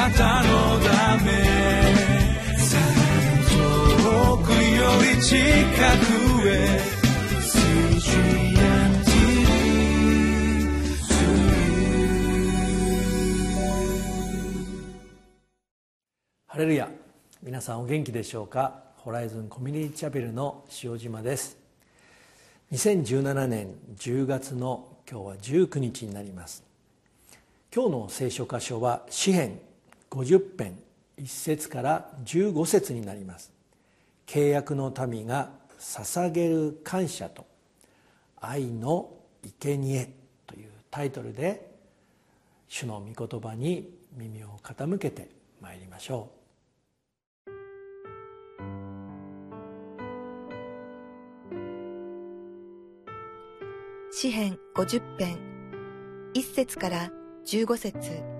なたのため遠くより近くへハレルヤ皆さんお元気でしょうか？ホライズンコミュニティチャペルの塩島です2017年10月の今日は19日になります。今日の聖書箇所は詩編50編1節から15節になります。契約の民が捧げる感謝と愛の生贄というタイトルで主の御言葉に耳を傾けてまいりましょう。詩編50編1節から15節。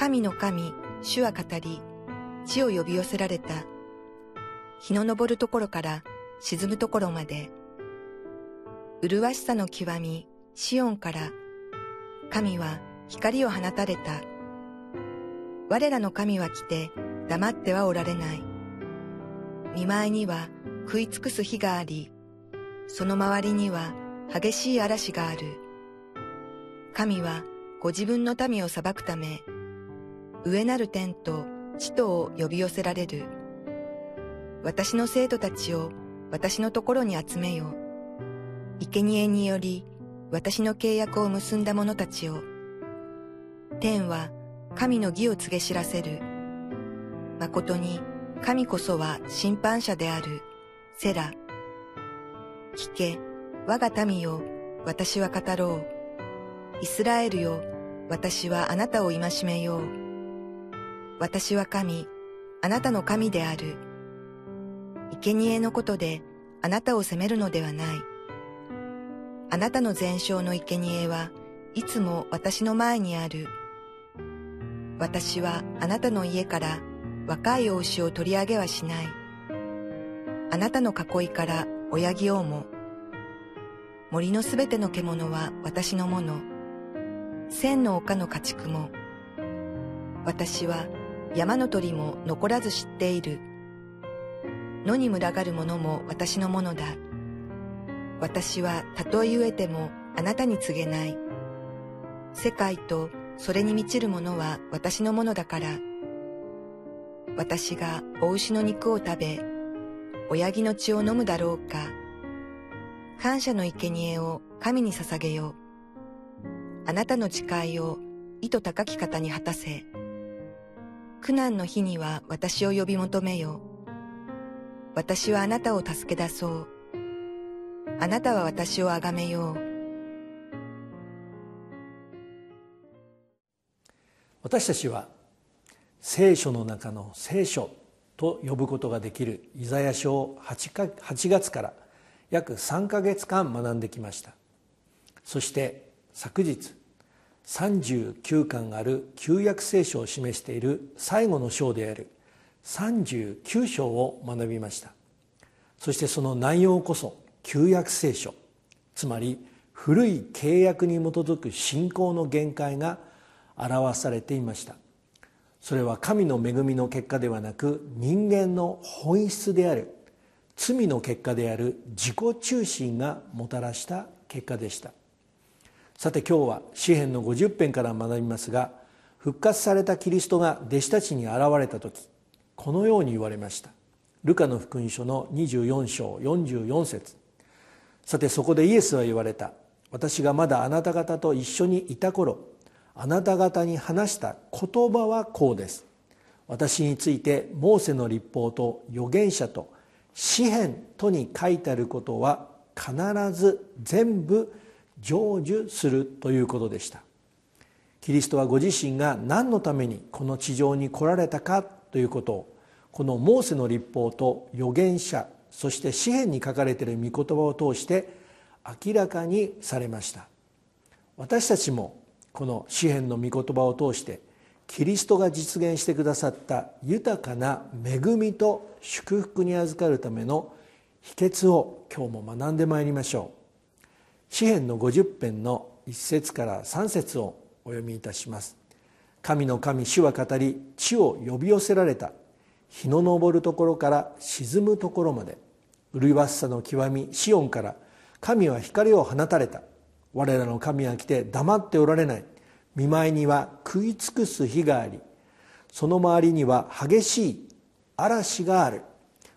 神の神主は語り地を呼び寄せられた。日の昇るところから沈むところまで。麗しさの極みシオンから。神は光を放たれた。我らの神は来て黙ってはおられない。見舞いには食い尽くす日があり。その周りには激しい嵐がある。神はご自分の民を裁くため、上なる天と地とを呼び寄せられる。私の生徒たちを私のところに集めよ。生贄により私の契約を結んだ者たちを。天は神の義を告げ知らせる。誠に神こそは審判者である。セラ。聞け、我が民よ、私は語ろう。イスラエルよ、私はあなたを戒めよう。私は神、あなたの神である。生贄のことであなたを責めるのではない。あなたの全焼の生贄はいつも私の前にある。私はあなたの家から若いお牛を取り上げはしない。あなたの囲いから親木王も。森のすべての獣は私のもの。千の丘の家畜も。私は山の鳥も残らず知っている。野に群がる者も私のものだ。私はたとえ飢えてもあなたに告げない。世界とそれに満ちるものは私のものだから。私がお牛の肉を食べ、親木の血を飲むだろうか。感謝の生贄を神に捧げよう。あなたの誓いを意図高き方に果たせ。苦難の日には私を呼び求めよ。私はあなたを助け出そう。あなたは私をあがめよう。私たちは聖書の中の聖書と呼ぶことができるイザヤ書を 8, か8月から約3か月間学んできましたそして昨日39巻ある旧約聖書を示している最後の章である。39章を学びました。そしてその内容こそ旧約聖書。つまり古い契約に基づく信仰の限界が表されていました。それは神の恵みの結果ではなく人間の本質である。罪の結果である自己中心がもたらした結果でした。さて今日は詩篇の50編から学びますが復活されたキリストが弟子たちに現れた時このように言われました。ルカの福音書の24章44節。さてそこでイエスは言われた。私がまだあなた方と一緒にいた頃あなた方に話した言葉はこうです。私についてモーセの立法と預言者と詩篇とに書いてあることは必ず全部成就するということでした。キリストはご自身が何のためにこの地上に来られたかということをこのモーセの立法と預言者そして詩篇に書かれている御言葉を通して明らかにされました。私たちもこの詩篇の御言葉を通してキリストが実現してくださった豊かな恵みと祝福に預かるための秘訣を今日も学んでまいりましょう。詩篇の50編の1節から3節をお読みいたします。神の神主は語り地を呼び寄せられた。日の昇るところから沈むところまで。麗しさの極みシオンから。神は光を放たれた。我らの神は来て黙っておられない。見舞いには食い尽くす日があり。その周りには激しい嵐がある。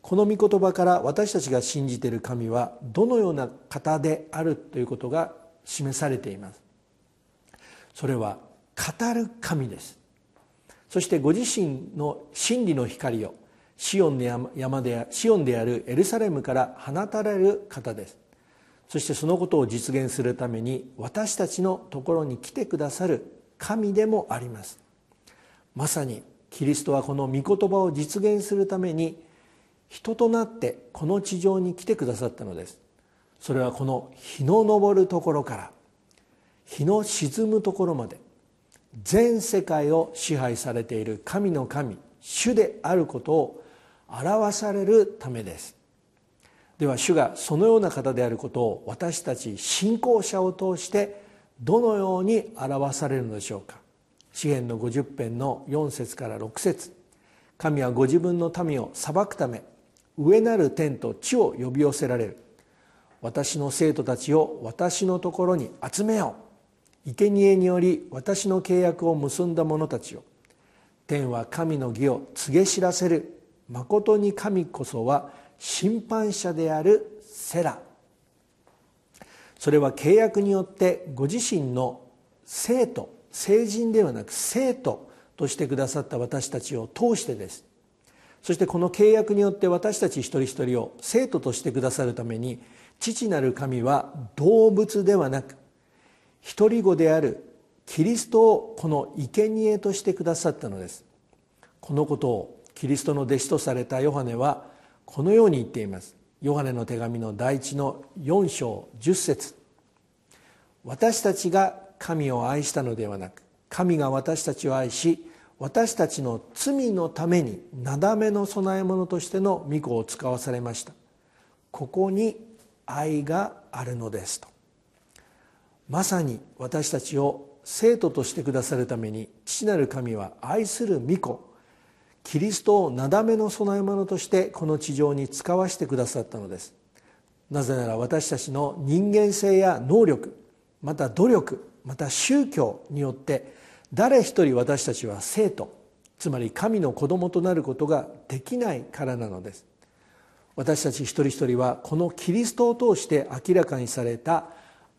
この御言葉から私たちが信じている神はどのような方であるということが示されています。それは語る神です。そしてご自身の真理の光をシオンの山でシオンであるエルサレムから放たれる方です。そしてそのことを実現するために私たちのところに来てくださる神でもあります。まさにキリストはこの御言葉を実現するために人となってこの地上に来てくださったのです。それはこの日の昇るところから日の沈むところまで全世界を支配されている神の神主であることを表されるためです。では主がそのような方であることを私たち信仰者を通してどのように表されるのでしょうか。詩篇の50編の4節から6節。神はご自分の民を裁くため上なる天と地を呼び寄せられる。私の生徒たちを私のところに集めよう。生贄により私の契約を結んだ者たちを。天は神の義を告げ知らせる。まことに神こそは審判者であるセラ。それは契約によってご自身の生徒成人ではなく生徒としてくださった私たちを通してです。そしてこの契約によって私たち一人一人を生徒としてくださるために父なる神は動物ではなく一人子であるキリストをこの生贄としてくださったのです。このことをキリストの弟子とされたヨハネはこのように言っています。ヨハネの手紙の第一の4章10節。私たちが神を愛したのではなく神が私たちを愛し私たちの罪のためになだめの供え物としての御子を使わされました。ここに愛があるのですと。まさに私たちを生徒としてくださるために父なる神は愛する御子キリストをなだめの供え物としてこの地上に使わせてくださったのです。なぜなら私たちの人間性や能力また努力また宗教によって誰一人私たちは生徒つまり神の子供となることができないからなのです。私たち一人一人はこのキリストを通して明らかにされた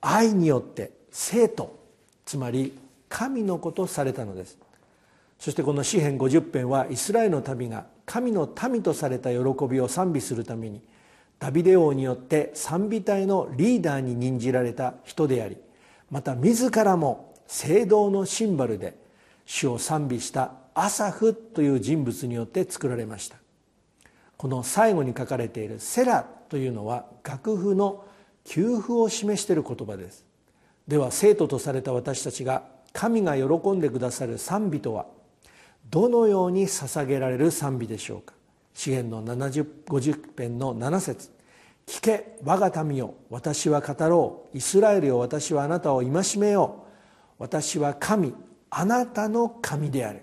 愛によって生徒つまり神の子とされたのです。そしてこの詩篇50編はイスラエルの民が神の民とされた喜びを賛美するためにダビデ王によって賛美隊のリーダーに任じられた人でありまた自らも聖堂のシンバルで主を賛美したアサフという人物によって作られました。この最後に書かれている「セラ」というのは楽譜の給付を示している言葉です。では生徒とされた私たちが神が喜んでくださる賛美とはどのように捧げられる賛美でしょうか。詩篇の50編の7節。聞け我が民よ私は語ろう。イスラエルよ私はあなたを戒めよう。私は神あなたの神である。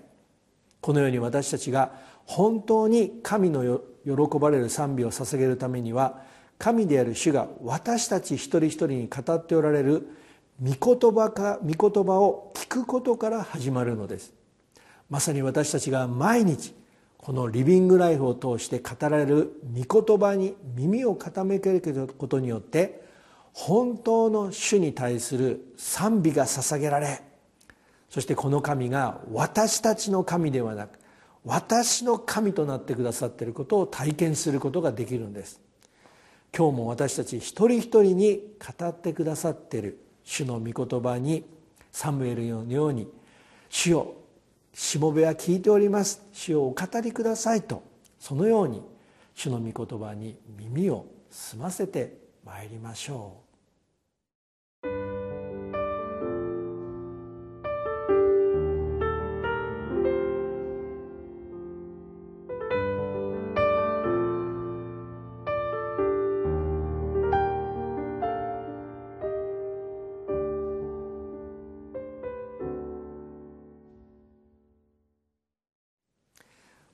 このように私たちが本当に神の喜ばれる賛美を捧げるためには神である主が私たち一人一人に語っておられる御言葉か御言葉を聞くことから始まるのです。まさに私たちが毎日このリビングライフを通して語られる御言葉に耳を傾けることによって本当の主に対する賛美が捧げられそしてこの神が私たちの神ではなく私の神となってくださっていることを体験することができるんです。今日も私たち一人一人に語ってくださっている主の御言葉にサムエルのように「主よしもべは聞いております。主をお語りくださいとそのように主の御言葉に耳を澄ませてまいりましょう。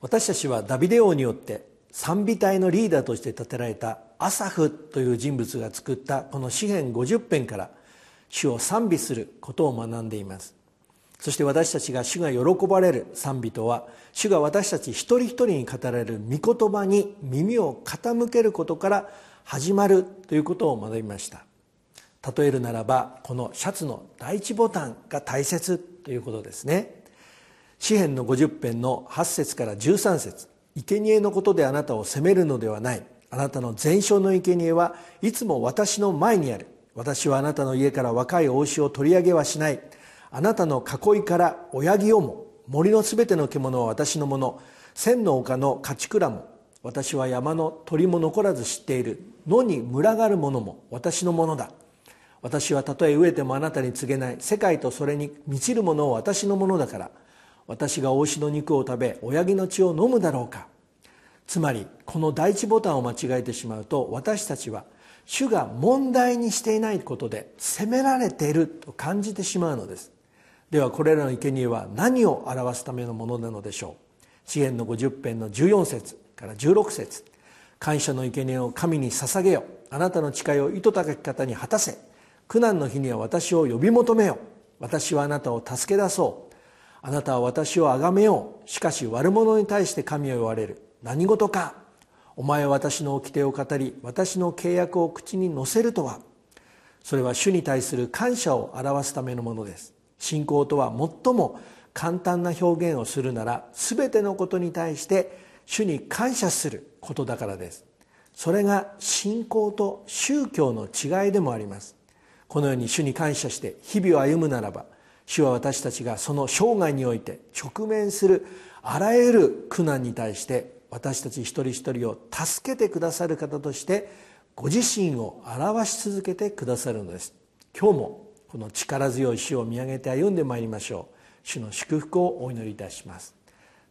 私たちはダビデ王によって賛美隊のリーダーとして建てられたアサフという人物が作ったこの詩篇50編から主を賛美することを学んでいます。そして私たちが主が喜ばれる賛美とは主が私たち一人一人に語られる御言葉に耳を傾けることから始まるということを学びました。例えるならばこのシャツの第一ボタンが大切ということですね。詩篇の50編の8節から13節。生贄のことであなたを責めるのではない。あなたの全焼の生贄はいつも私の前にある。私はあなたの家から若い王子を取り上げはしない。あなたの囲いから親木をも。森のすべての獣は私のもの。千の丘の家畜らも。私は山の鳥も残らず知っている。野に群がるものも。私のものだ。私はたとえ飢えてもあなたに告げない。世界とそれに満ちるものを私のものだから。私が大牛の肉を食べ親木の血を飲むだろうか。つまりこの第一ボタンを間違えてしまうと私たちは主が問題にしていないことで責められていると感じてしまうのです。ではこれらの生贄は何を表すためのものなのでしょう。詩篇の50編の14節から16節。感謝の生贄を神に捧げよ。あなたの誓いを意図高き方に果たせ。苦難の日には私を呼び求めよ。私はあなたを助け出そう。あなたは私を崇めよう。しかし悪者に対して神を言われる。何事か。お前は私の掟を語り私の契約を口に乗せるとは。それは主に対する感謝を表すためのものです。信仰とは最も簡単な表現をするなら全てのことに対して主に感謝することだからです。それが信仰と宗教の違いでもあります。このように主に感謝して日々を歩むならば主は私たちがその生涯において直面するあらゆる苦難に対して私たち一人一人を助けてくださる方としてご自身を表し続けてくださるのです。今日もこの力強い主を見上げて歩んでまいりましょう。主の祝福をお祈りいたします。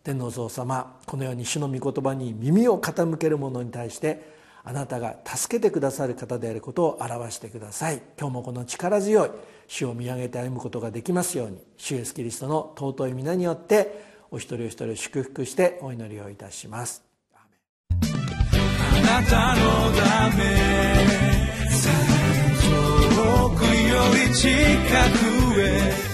天皇様このように主の御言葉に耳を傾ける者に対してあなたが助けてくださる方であることを表してください。今日もこの力強い主を見上げて歩むことができますように主イエスキリストの尊い皆によってお一人お一人を祝福してお祈りをいたします。あなたのため遠くより近くへ